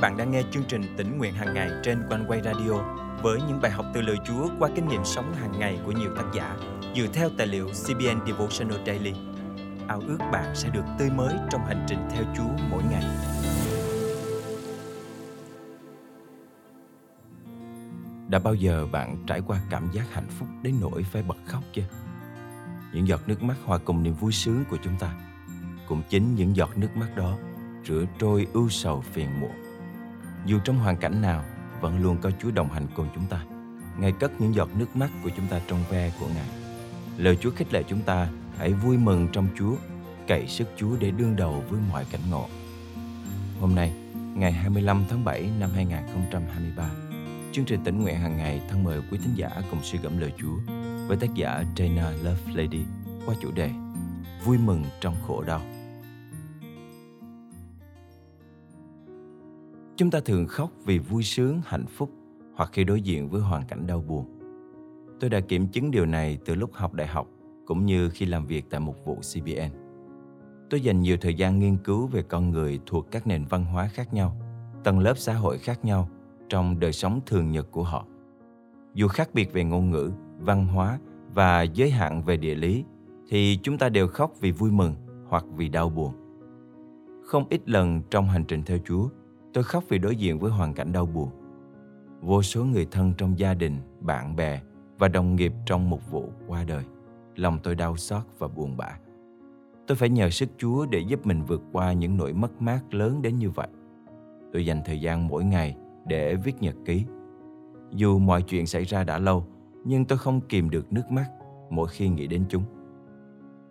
bạn đang nghe chương trình tỉnh nguyện hàng ngày trên quanh quay radio với những bài học từ lời Chúa qua kinh nghiệm sống hàng ngày của nhiều tác giả dựa theo tài liệu CBN Devotional Daily. Ao ước bạn sẽ được tươi mới trong hành trình theo Chúa mỗi ngày. Đã bao giờ bạn trải qua cảm giác hạnh phúc đến nỗi phải bật khóc chưa? Những giọt nước mắt hòa cùng niềm vui sướng của chúng ta. Cũng chính những giọt nước mắt đó rửa trôi ưu sầu phiền muộn. Dù trong hoàn cảnh nào, vẫn luôn có Chúa đồng hành cùng chúng ta. Ngài cất những giọt nước mắt của chúng ta trong ve của Ngài. Lời Chúa khích lệ chúng ta hãy vui mừng trong Chúa, cậy sức Chúa để đương đầu với mọi cảnh ngộ. Hôm nay, ngày 25 tháng 7 năm 2023, chương trình tỉnh nguyện hàng ngày thân mời quý thính giả cùng suy gẫm lời Chúa với tác giả Dana Love Lady qua chủ đề Vui mừng trong khổ đau. Chúng ta thường khóc vì vui sướng, hạnh phúc hoặc khi đối diện với hoàn cảnh đau buồn. Tôi đã kiểm chứng điều này từ lúc học đại học cũng như khi làm việc tại một vụ CBN. Tôi dành nhiều thời gian nghiên cứu về con người thuộc các nền văn hóa khác nhau, tầng lớp xã hội khác nhau trong đời sống thường nhật của họ. Dù khác biệt về ngôn ngữ, văn hóa và giới hạn về địa lý, thì chúng ta đều khóc vì vui mừng hoặc vì đau buồn. Không ít lần trong hành trình theo Chúa, Tôi khóc vì đối diện với hoàn cảnh đau buồn. Vô số người thân trong gia đình, bạn bè và đồng nghiệp trong một vụ qua đời. Lòng tôi đau xót và buồn bã. Tôi phải nhờ sức Chúa để giúp mình vượt qua những nỗi mất mát lớn đến như vậy. Tôi dành thời gian mỗi ngày để viết nhật ký. Dù mọi chuyện xảy ra đã lâu, nhưng tôi không kìm được nước mắt mỗi khi nghĩ đến chúng.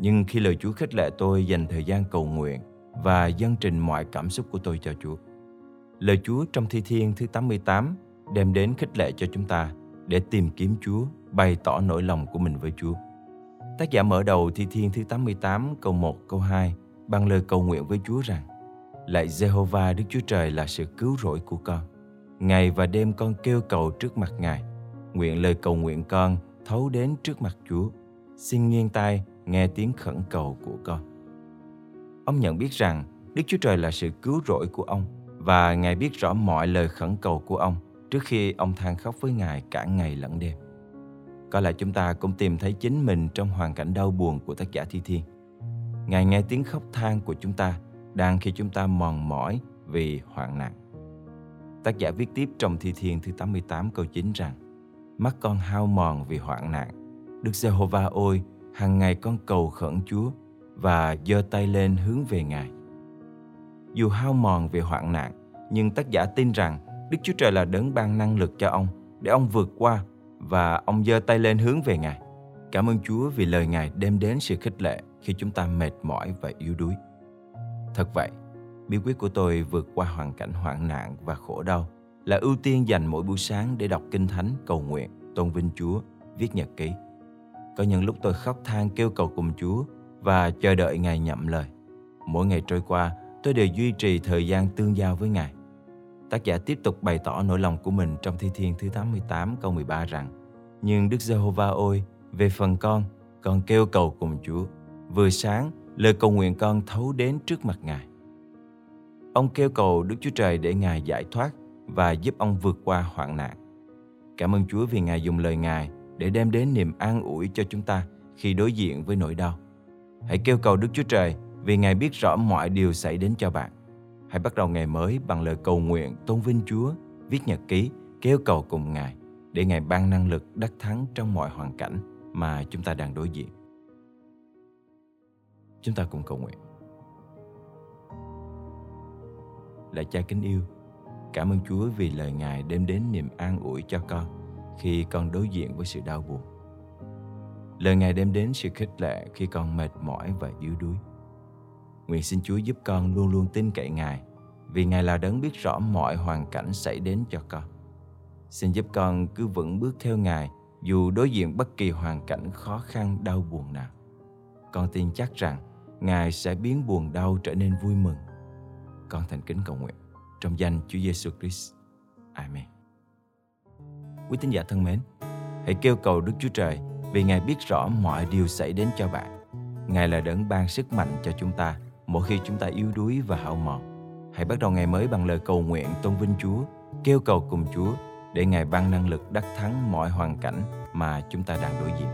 Nhưng khi lời Chúa khích lệ tôi dành thời gian cầu nguyện và dâng trình mọi cảm xúc của tôi cho Chúa, Lời Chúa trong Thi Thiên thứ 88 đem đến khích lệ cho chúng ta để tìm kiếm Chúa, bày tỏ nỗi lòng của mình với Chúa. Tác giả mở đầu Thi Thiên thứ 88 câu 1 câu 2 bằng lời cầu nguyện với Chúa rằng Lạy Jehovah Đức Chúa Trời là sự cứu rỗi của con. Ngày và đêm con kêu cầu trước mặt Ngài. Nguyện lời cầu nguyện con thấu đến trước mặt Chúa. Xin nghiêng tai nghe tiếng khẩn cầu của con. Ông nhận biết rằng Đức Chúa Trời là sự cứu rỗi của ông và Ngài biết rõ mọi lời khẩn cầu của ông trước khi ông than khóc với Ngài cả ngày lẫn đêm. Có lẽ chúng ta cũng tìm thấy chính mình trong hoàn cảnh đau buồn của tác giả Thi Thiên. Ngài nghe tiếng khóc than của chúng ta đang khi chúng ta mòn mỏi vì hoạn nạn. Tác giả viết tiếp trong Thi Thiên thứ 88 câu 9 rằng Mắt con hao mòn vì hoạn nạn. Đức Giê-hô-va ôi, hàng ngày con cầu khẩn Chúa và giơ tay lên hướng về Ngài. Dù hao mòn vì hoạn nạn, nhưng tác giả tin rằng Đức Chúa Trời là đấng ban năng lực cho ông để ông vượt qua và ông giơ tay lên hướng về Ngài. Cảm ơn Chúa vì lời Ngài đem đến sự khích lệ khi chúng ta mệt mỏi và yếu đuối. Thật vậy, bí quyết của tôi vượt qua hoàn cảnh hoạn nạn và khổ đau là ưu tiên dành mỗi buổi sáng để đọc kinh thánh, cầu nguyện, tôn vinh Chúa, viết nhật ký. Có những lúc tôi khóc than kêu cầu cùng Chúa và chờ đợi Ngài nhậm lời. Mỗi ngày trôi qua, tôi đều duy trì thời gian tương giao với Ngài. Tác giả tiếp tục bày tỏ nỗi lòng của mình trong Thi Thiên thứ 88 câu 13 rằng Nhưng Đức Giê-hô-va ôi, về phần con, con kêu cầu cùng Chúa. Vừa sáng, lời cầu nguyện con thấu đến trước mặt Ngài. Ông kêu cầu Đức Chúa Trời để Ngài giải thoát và giúp ông vượt qua hoạn nạn. Cảm ơn Chúa vì Ngài dùng lời Ngài để đem đến niềm an ủi cho chúng ta khi đối diện với nỗi đau. Hãy kêu cầu Đức Chúa Trời vì Ngài biết rõ mọi điều xảy đến cho bạn. Hãy bắt đầu ngày mới bằng lời cầu nguyện tôn vinh Chúa, viết nhật ký, kêu cầu cùng Ngài để Ngài ban năng lực đắc thắng trong mọi hoàn cảnh mà chúng ta đang đối diện. Chúng ta cùng cầu nguyện. Là cha kính yêu, cảm ơn Chúa vì lời Ngài đem đến niềm an ủi cho con khi con đối diện với sự đau buồn. Lời Ngài đem đến sự khích lệ khi con mệt mỏi và yếu đuối. Nguyện xin Chúa giúp con luôn luôn tin cậy Ngài, vì Ngài là đấng biết rõ mọi hoàn cảnh xảy đến cho con. Xin giúp con cứ vững bước theo Ngài dù đối diện bất kỳ hoàn cảnh khó khăn đau buồn nào. Con tin chắc rằng Ngài sẽ biến buồn đau trở nên vui mừng. Con thành kính cầu nguyện trong danh Chúa Giêsu Christ. Amen. Quý tín giả thân mến, hãy kêu cầu Đức Chúa Trời vì Ngài biết rõ mọi điều xảy đến cho bạn. Ngài là đấng ban sức mạnh cho chúng ta mỗi khi chúng ta yếu đuối và hao mòn. Hãy bắt đầu ngày mới bằng lời cầu nguyện tôn vinh Chúa, kêu cầu cùng Chúa để Ngài ban năng lực đắc thắng mọi hoàn cảnh mà chúng ta đang đối diện.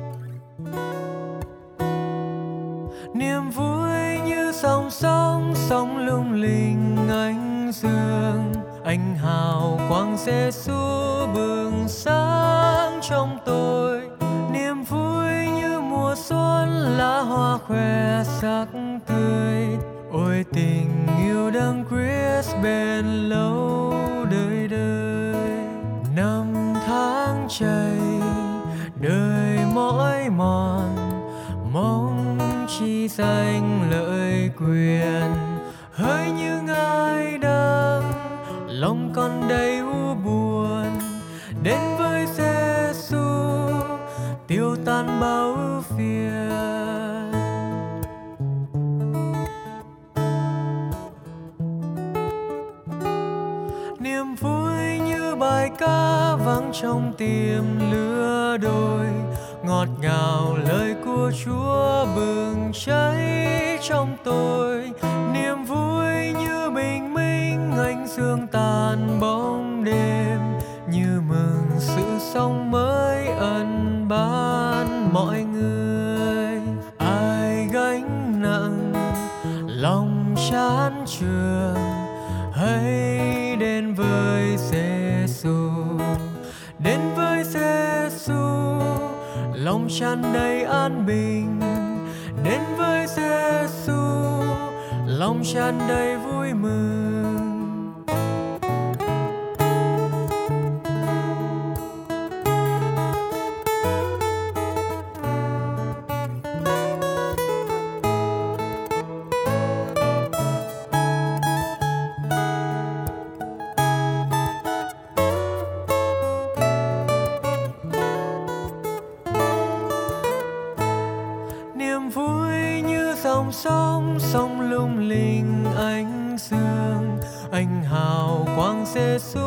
Niềm vui như sóng sóng sóng lung linh ánh dương anh hào quang giê xu bừng sáng trong tôi niềm vui như mùa xuân lá hoa khoe sắc tươi ôi tình yêu đang Christ bền lâu đời đời. Năm tháng chảy, đời mỏi mòn, mong chi danh lợi quyền. Hỡi những ai đang, lòng con đầy u buồn. Đến với Giêsu tiêu tan bao phiền. Ca vang trong tim lứa đôi. Ngọt ngào lời của Chúa bừng cháy trong tôi. Niềm vui như bình minh, ánh dương tàn bóng đêm. Như mừng sự sống mới ân ban mọi người. Tràn đầy an bình. Đến với Giêsu lòng tràn đầy vui mừng. Lung linh ánh dương anh hào quang Giêsu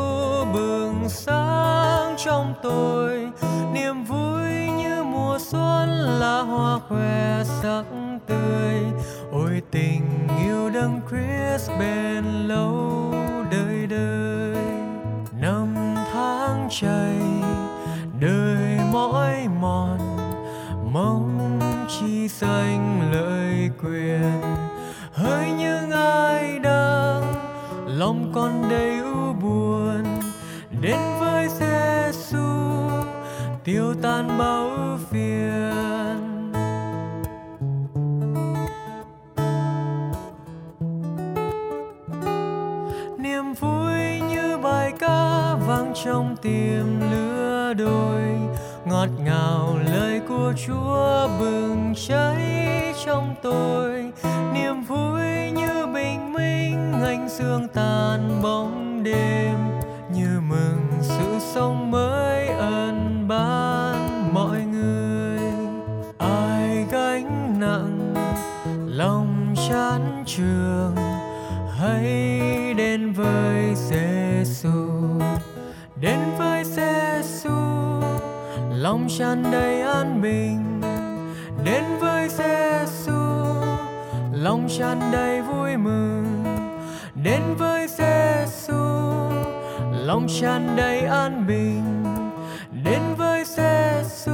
bừng sáng trong tôi. Niềm vui như mùa xuân là hoa khoe sắc tươi. Ôi tình yêu đấng Christ bền lâu đời đời. Năm tháng chảy, đời mỏi mòn, mong chi danh lợi quyền lòng con đầy ưu buồn, đến với Giêsu tiêu tan bao ưu phiền. Niềm vui như bài ca vang trong tim lứa đôi, ngọt ngào lời của Chúa bừng cháy trong tôi. Niềm vui sương tan bóng đêm, như mừng sự sống mới ân ban mọi người. Ai gánh nặng lòng chán trường, hãy đến với Giêsu đến với Giêsu lòng tràn đầy an bình. Đến với Giêsu lòng tràn đầy vui mừng đến với Giêsu lòng tràn đầy an bình. Đến với Giêsu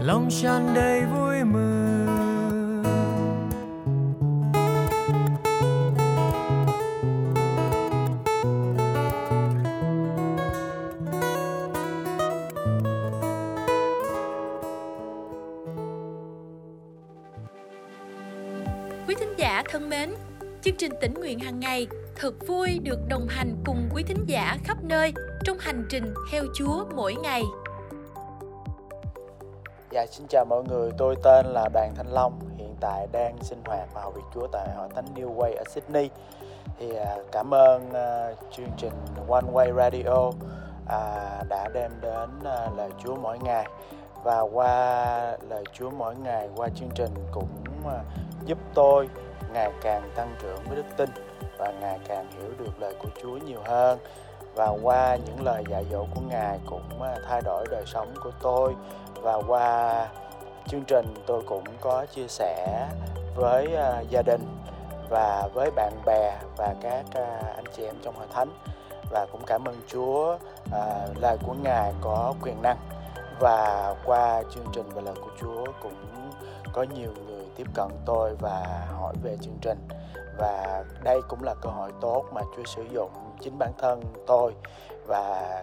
lòng tràn đầy vui mừng. Quý thính giả thân mến, chương trình tỉnh nguyện hàng ngày thật vui được đồng hành cùng quý thính giả khắp nơi trong hành trình theo Chúa mỗi ngày. Dạ, xin chào mọi người, tôi tên là Đoàn Thanh Long, hiện tại đang sinh hoạt và học việc Chúa tại Hội Thánh New Way ở Sydney. Thì à, cảm ơn à, chương trình One Way Radio à, đã đem đến à, lời Chúa mỗi ngày và qua lời Chúa mỗi ngày qua chương trình cũng à, giúp tôi ngày càng tăng trưởng với đức tin và ngày càng hiểu được lời của Chúa nhiều hơn. Và qua những lời dạy dỗ của Ngài cũng à, thay đổi đời sống của tôi. Và qua chương trình tôi cũng có chia sẻ với à, gia đình và với bạn bè và các à, anh chị em trong hội thánh. Và cũng cảm ơn Chúa à, lời của Ngài có quyền năng. Và qua chương trình và lời của Chúa cũng có nhiều người tiếp cận tôi và hỏi về chương trình và đây cũng là cơ hội tốt mà Chúa sử dụng chính bản thân tôi và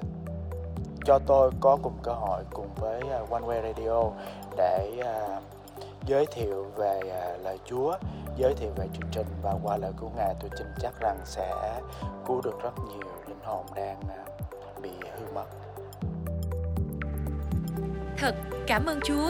cho tôi có cùng cơ hội cùng với à, One Way Radio để uh, giới thiệu về uh, lời Chúa, giới thiệu về chương trình và qua lời của Ngài tôi tin chắc rằng sẽ cứu được rất nhiều linh hồn đang uh, bị hư mất. Thật cảm ơn Chúa.